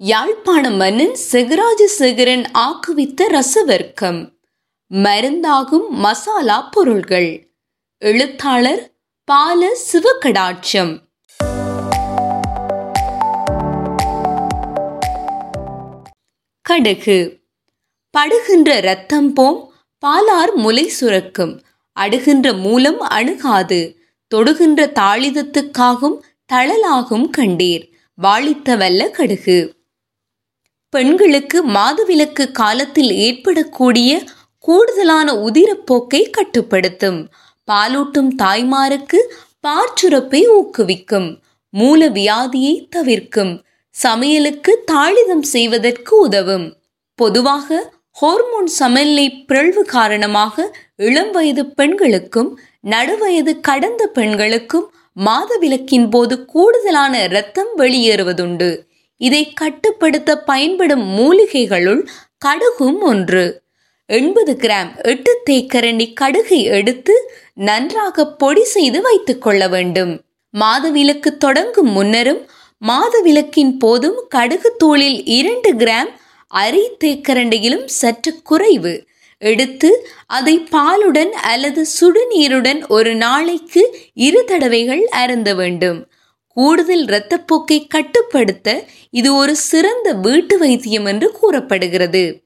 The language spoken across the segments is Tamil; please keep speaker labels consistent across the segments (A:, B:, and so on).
A: யாழ்ப்பாண மன்னன் செகராஜ சேகரன் ஆக்குவித்த ரசவர்க்கம். மருந்தாகும் மசாலா பொருள்கள். எழுத்தாளர் பால சிவகடாட்சம். கடுகு. படுகின்ற இரத்தம் போம் பாலார் முலை சுரக்கும். அடுகின்ற மூலம் அணுகாது. தொடுகின்ற தாளிதத்துக்காகும் தளலாகும் கண்டீர். வாழித்த வல்ல கடுகு. பெண்களுக்கு மாதவிலக்கு காலத்தில் ஏற்படக்கூடிய கூடுதலான உதிரப்போக்கை கட்டுப்படுத்தும். பாலூட்டும் தாய்மாருக்கு பாற்சுரப்பை ஊக்குவிக்கும். மூல வியாதியை தவிர்க்கும். சமையலுக்கு தாளிதம் செய்வதற்கு உதவும். பொதுவாக ஹோர்மோன் சமநிலை பிறழ்வு காரணமாக இளம் வயது பெண்களுக்கும் நடுவயது கடந்த பெண்களுக்கும் மாதவிலக்கின் போது கூடுதலான இரத்தம் வெளியேறுவதுண்டு. இதை கட்டுப்படுத்த பயன்படும் மூலிகைகளுள் கடுகும் ஒன்று. எண்பது கிராம் எட்டு தேக்கரண்டி கடுகை எடுத்து நன்றாக பொடி செய்து வைத்துக் கொள்ள வேண்டும். மாதவிலக்கு தொடங்கும் முன்னரும் மாதவிலக்கின் போதும் கடுகு தூளில் இரண்டு கிராம் அரை தேக்கரண்டியிலும் சற்று குறைவு. எடுத்து அதை பாலுடன் அல்லது சுடுநீருடன் ஒரு நாளைக்கு இரு தடவைகள் அருந்த வேண்டும். கூடுதல் இரத்தப்போக்கை கட்டுப்படுத்த இது ஒரு சிறந்த வீட்டு வைத்தியம் என்று கூறப்படுகிறது.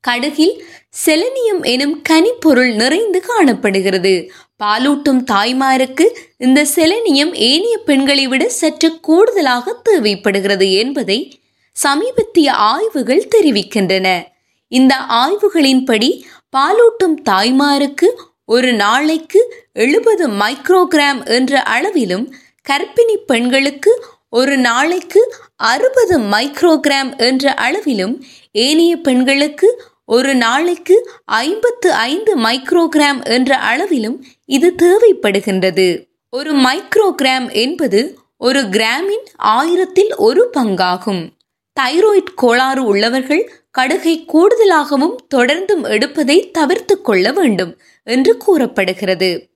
A: கடுகில் செலனியம் எனும் கனிப்பொருள் நிறைந்து காணப்படுகிறது. பாலூட்டும் தாய்மாருக்கு இந்த செலனியம் ஏனைய பெண்களை விட சற்று கூடுதலாக தேவைப்படுகிறது என்பதை சமீபத்திய ஆய்வுகள் தெரிவிக்கின்றன. இந்த ஆய்வுகளின்படி பாலூட்டும் தாய்மாருக்கு ஒரு நாளைக்கு எழுபது மைக்ரோகிராம் என்ற அளவிலும் கர்ப்பிணி பெண்களுக்கு ஒரு நாளைக்கு அறுபது மைக்ரோகிராம் என்ற அளவிலும் ஏனைய பெண்களுக்கு ஒரு நாளைக்கு ஐம்பத்து ஐந்து மைக்ரோகிராம் என்ற அளவிலும் இது தேவைப்படுகின்றது. ஒரு மைக்ரோகிராம் என்பது ஒரு கிராமின் ஆயிரத்தில் ஒரு பங்காகும். தைராய்டு கோளாறு உள்ளவர்கள் கடுகை கூடுதலாகவும் தொடர்ந்தும் எடுப்பதை தவிர்த்து கொள்ள வேண்டும் என்று கூறப்படுகிறது.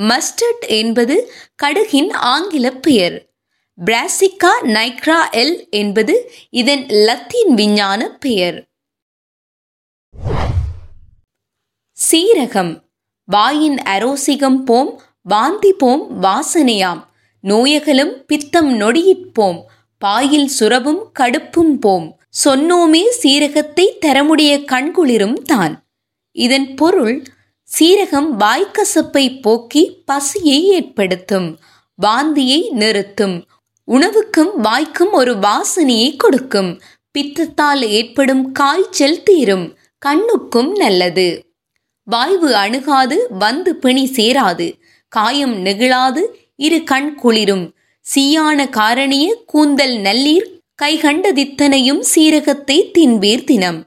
A: மஸ்டர்ட் என்பது கடுகின் ஆங்கில பெயர். பிராசிகா நைக்ரா எல் என்பது இதன் லத்தீன் விஞ்ஞான பெயர். சீரகம். வாயின் அரோசிகம் போம் வாந்தி போம் வாசனையாம். நோயகலும் பித்தம் நொடியிற்போம் பாயில் சுரவும் கடுப்பும் போம். சொன்னோமே சீரகத்தை தரமுடைய கண்குளிரும் தான். இதன் பொருள் சீரகம் வாய்க்கசப்பை போக்கி பசியை ஏற்படுத்தும் வாந்தியை நிறுத்தும் உணவுக்கும் வாய்க்கும் ஒரு வாசனையை கொடுக்கும் பித்தத்தால் ஏற்படும் காய்ச்சல் தீரும் கண்ணுக்கும் நல்லது. வாய்வு அணுகாது வந்து பிணி சேராது காயம் நெகிழாது இரு கண் குளிரும் சீயான காரணிய கூந்தல் நல்லீர் கைகண்டதித்தனையும் சீரகத்தை தின்பீர் தினம்.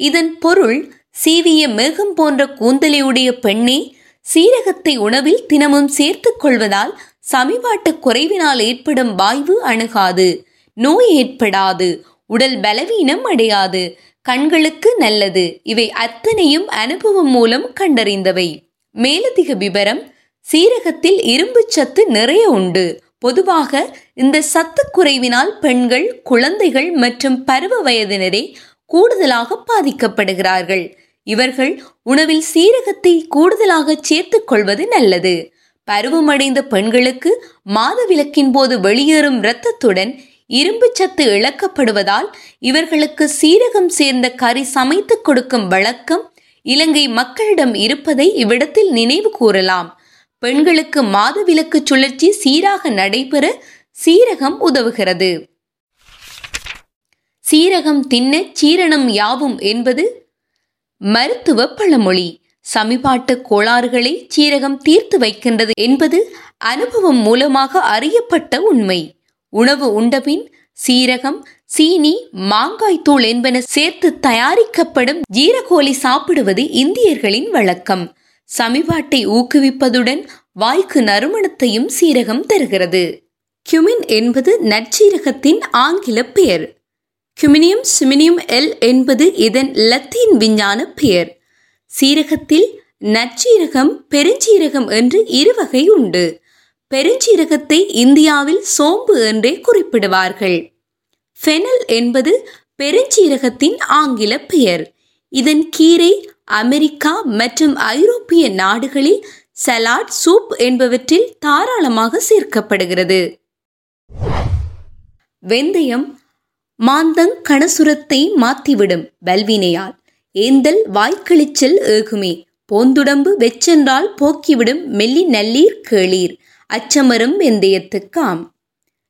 A: இதன் பொருள் சீவிய மேகம் போன்ற கூந்தலையுடைய பெண்ணே சீரகத்தை உணவில் தினமும் சேர்த்துக் கொள்வதால் சமிபாட்டு குறைவினால் ஏற்படும் வாய்வு அணுகாது நோய் ஏற்படாது உடல் பலவீனம் அடையாது கண்களுக்கு நல்லது இவை அத்தனையும் அனுபவம் மூலம் கண்டறிந்தவை. மேலதிக விவரம் சீரகத்தில் இரும்பு சத்து நிறைய உண்டு. பொதுவாக இந்த சத்து குறைவினால் பெண்கள் குழந்தைகள் மற்றும் பருவ வயதினரே கூடுதலாக பாதிக்கப்படுகிறார்கள். இவர்கள் உணவில் சீரகத்தை கூடுதலாக சேர்த்துக் கொள்வது நல்லது. பருவமடைந்த பெண்களுக்கு மாதவிலக்கின் போது வெளியேறும் இரத்தத்துடன் இரும்பு சத்து இழக்கப்படுவதால் இவர்களுக்கு சீரகம் சேர்ந்த கறி சமைத்து கொடுக்கும் வழக்கம் இலங்கை மக்களிடம் இருப்பதை இவ்விடத்தில் நினைவு கூறலாம். பெண்களுக்கு மாதவிலக்கு சுழற்சி சீராக நடைபெற சீரகம் உதவுகிறது. சீரகம் தின்ன சீரணம் யாவும் என்பது மருத்துவ பழமொழி. சமிபாட்டு கோளாறுகளை சீரகம் தீர்த்து வைக்கின்றது என்பது அனுபவம் மூலமாக அறியப்பட்ட உண்மை. உணவு உண்டபின் சீரகம் சீனி மாங்காய் தூள் என்பன சேர்த்து தயாரிக்கப்படும் ஜீரகோலி சாப்பிடுவது இந்தியர்களின் வழக்கம். சமிபாட்டை ஊக்குவிப்பதுடன் வாய்க்கு நறுமணத்தையும் சீரகம் தருகிறது. கியூமின் என்பது நற்சீரகத்தின் ஆங்கில பெயர். கியூமினியம் சிமினியம் எல் என்பது இதன் லத்தீன் விஞ்ஞான பெயர். சீரகத்தில் நற்சீரகம் பெருஞ்சீரகம் என்று இரு வகை உண்டு. பெருஞ்சீரகத்தை இந்தியாவில் சோம்பு என்றே குறிப்பிடுவார்கள். ஃபெனல் என்பது பெருஞ்சீரகத்தின் ஆங்கில பெயர். இதன் கீரை அமெரிக்கா மற்றும் ஐரோப்பிய நாடுகளில் சலாட் சூப் என்பவற்றில் தாராளமாக சேர்க்கப்படுகிறது. வெந்தயம் மாந்தங் கணசுரத்தை மாத்திவிடும் வல்வினையால். ஏந்தல் வாய்க்களிச்சல் ஏகுமே. போந்துடம்பு வெச்சென்றால் போக்கிவிடும் மெல்லி நல்லீர் கேளீர். அச்சமரும் வெந்தயத்துக்காம்.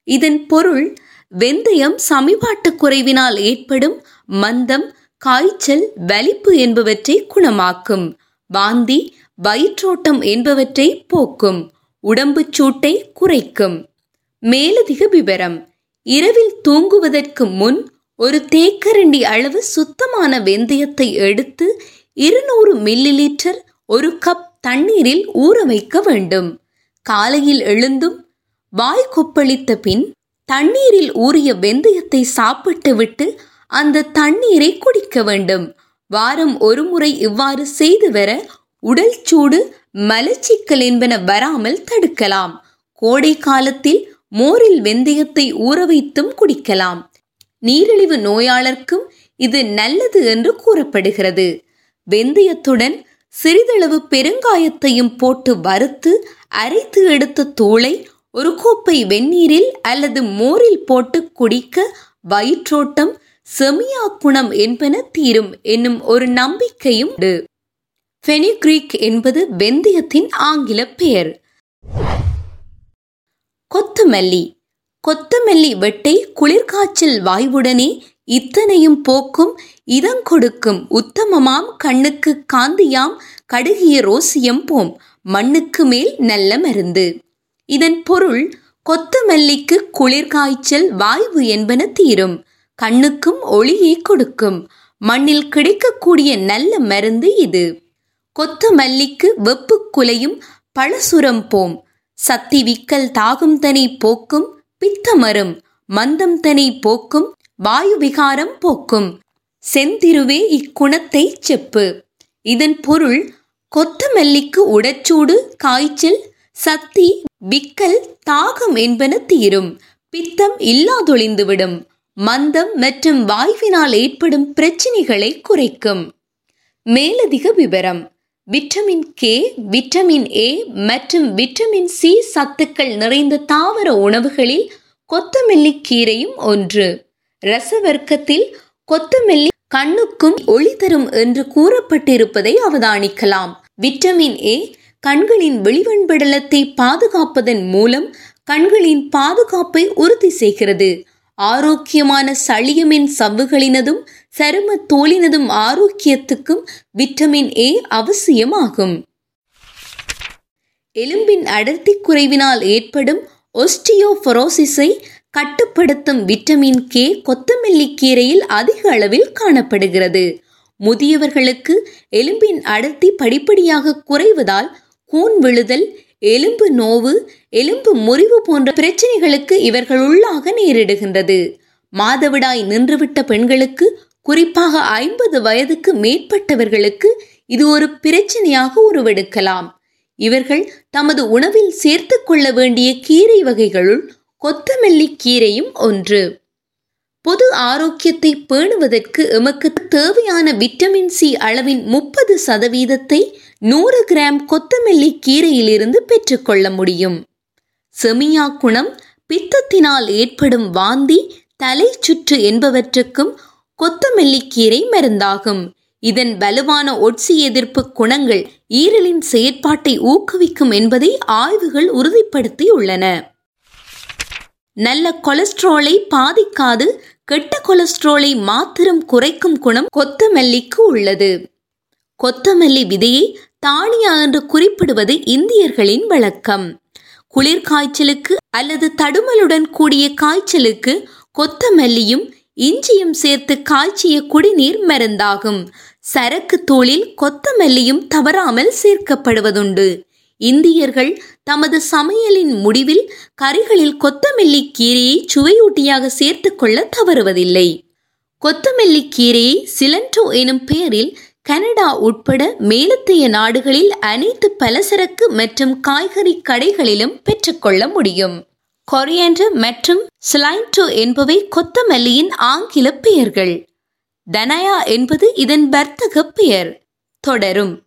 A: இதன் பொருள் வெந்தயம் சமிபாட்டு குறைவினால் ஏற்படும் மந்தம் காய்ச்சல் வலிப்பு என்பவற்றை குணமாக்கும். வாந்தி வயிற்றோட்டம் என்பவற்றை போக்கும். உடம்புச் சூட்டை குறைக்கும். மேலதிக விவரம். இரவில் தூங்குவதற்கு முன் ஒரு தேக்கரண்டி அளவு சுத்தமான வெந்தயத்தை எடுத்து இருநூறு மில்லி லிட்டர் ஒரு கப் தண்ணீரில் ஊற வைக்க வேண்டும். காலையில் எழுந்தும் வாய் கொப்பளித்த பின் தண்ணீரில் ஊறிய வெந்தயத்தை சாப்பிட்டுவிட்டு அந்த தண்ணீரை குடிக்க வேண்டும். வாரம் ஒரு முறை இவ்வாறு செய்து வர உடல் சூடு மலச்சிக்கல் என்பன வராமல் தடுக்கலாம். கோடை காலத்தில் மோரில் வெந்தயத்தை ஊற வைத்தும் குடிக்கலாம். நீரிழிவு நோயாளர்க்கும் இது நல்லது என்று கூறப்படுகிறது. வெந்தயத்துடன் சிறிதளவு பெருங்காயத்தையும் போட்டு வறுத்து அரைத்து எடுத்த தூளை ஒரு கோப்பை வெந்நீரில் அல்லது மோரில் போட்டு குடிக்க வயிற்றோட்டம் செமியா குணம் என்பன தீரும் என்னும் ஒரு நம்பிக்கையும் உண்டு. ஃபெனிக்ரீக் என்பது வெந்தயத்தின் ஆங்கில பெயர். கொத்தமல்லி. கொத்தமல்லி வெட்டை குளிர்காய்ச்சல் வாய்வுடனே இத்தனையும் போக்கும் இதங்கொடுக்கும் உத்தமமாம் கண்ணுக்கு காந்தியாம் கடுகிய ரோசியம் போம் மண்ணுக்கு மேல் நல்ல மருந்து. இதன் பொருள் கொத்தமல்லிக்கு குளிர்காய்ச்சல் வாய்வு என்பன தீரும். கண்ணுக்கும் ஒளியை கொடுக்கும். மண்ணில் கிடைக்கக்கூடிய நல்ல மருந்து இது. கொத்தமல்லிக்கு வெப்பு குலையும் பழசுரம் போம். சத்தி விக்கல் தாகும் தனை போக்கும் பித்தமரும். மந்தம் தனை போக்கும் வாயு விகாரம் போக்கும். செந்திருவே இக்குணத்தை செப்பு. இதன் பொருள் கொத்தமல்லிக்கு உடச்சூடு காய்ச்சல் சத்தி விக்கல் தாகம் என்பன தீரும். பித்தம் இல்லாதொழிந்துவிடும். மந்தம் மற்றும் வாய்வினால் ஏற்படும் பிரச்சினைகளை குறைக்கும். மேலதிக விவரம். விட்டமின் கே விட்டமின் ஏ மற்றும் விட்டமின் சி சத்துக்கள் நிறைந்த தாவர உணவுகளில் கொத்தமல்லி கீரையும் ஒன்று. ரசவர்க்கத்தில் கொத்தமல்லி கண்ணுக்கும் ஒளி தரும் என்று கூறப்பட்டிருப்பதை அவதானிக்கலாம். விட்டமின் ஏ கண்களின் வெளிவன்படலத்தை பாதுகாப்பதன் மூலம் கண்களின் பாதுகாப்பை உறுதி செய்கிறது. ஆரோக்கியமான சளியமின் சவ்வுகளினதும் சரும தோலினதும் ஆரோக்கியத்துக்கும் விட்டமின் ஏ அவசியமாகும். எலும்பின் அடர்த்தி குறைவினால் ஏற்படும் ஒஸ்டியோபரோசிஸை கட்டுப்படுத்தும் விட்டமின் கே கொத்தமல்லி கீரையில் அதிக அளவில் காணப்படுகிறது. முதியவர்களுக்கு எலும்பின் அடர்த்தி படிப்படியாக குறைவதால் கூன் விழுதல் எலும்பு நோவு எலும்பு முறிவு போன்ற பிரச்சனைகளுக்கு இவர்கள் உள்ளாக நேரிடுகின்றது. மாதவிடாய் நின்றுவிட்ட பெண்களுக்கு குறிப்பாக ஐம்பது வயதுக்கு மேற்பட்டவர்களுக்கு இது ஒரு பிரச்சனையாக உருவெடுக்கலாம். இவர்கள் தமது உணவில் சேர்த்து கொள்ள வேண்டிய கீரை வகைகளுள் கொத்தமல்லி கீரையும் ஒன்று. பொது ஆரோக்கியத்தை பேணுவதற்கு எமக்கு தேவையான விட்டமின் சி அளவின் முப்பது சதவீதத்தை நூறு கிராம் கொத்தமல்லி கீரையிலிருந்து பெற்றுக்கொள்ள முடியும். செமியா குணம் பித்தத்தினால் ஏற்படும் வாந்தி தலை சுற்று என்பவற்றுக்கும் கொத்தமல்லி கீரை மருந்தாகும். இதன் வலுவான ஒட்சி எதிர்ப்பு குணங்கள் ஈரலின் செயற்பாட்டை ஊக்குவிக்கும் என்பதை ஆய்வுகள் உறுதிப்படுத்தியுள்ளன. நல்ல கொலஸ்ட்ராலை பாதிக்காது கெட்ட கொலஸ்ட்ரோலை மாத்திரம் குறைக்கும் குணம் கொத்தமல்லிக்கு உள்ளது. கொத்தமல்லி விதையை தானியா என்று குறிப்பிடுவது இந்தியர்களின் வழக்கம். குளிர் காய்ச்சலுக்கு அல்லது தடுமலுடன் கூடிய காய்ச்சலுக்கு கொத்தமல்லியும் இஞ்சியும் சேர்த்து காய்ச்சிய குடிநீர் மருந்தாகும். சரக்கு தூளில் கொத்தமல்லியும் தவறாமல் சேர்க்கப்படுவதுண்டு. இந்தியர்கள் தமது சமையலின் முடிவில் கறிகளில் கொத்தமல்லி கீரையை சுவையூட்டியாக சேர்த்து கொள்ள தவறுவதில்லை. கொத்தமல்லி கீரையை சிலண்டோ எனும் பெயரில் கனடா உட்பட மேலத்தைய நாடுகளில் அனைத்து பலசரக்கு மற்றும் காய்கறி கடைகளிலும் பெற்றுக்கொள்ள முடியும். கொரியாண்டர் மற்றும் சிலைண்டோ என்பவை கொத்தமல்லியின் ஆங்கில பெயர்கள். தனயா என்பது இதன் வர்த்தக பெயர். தொடரும்.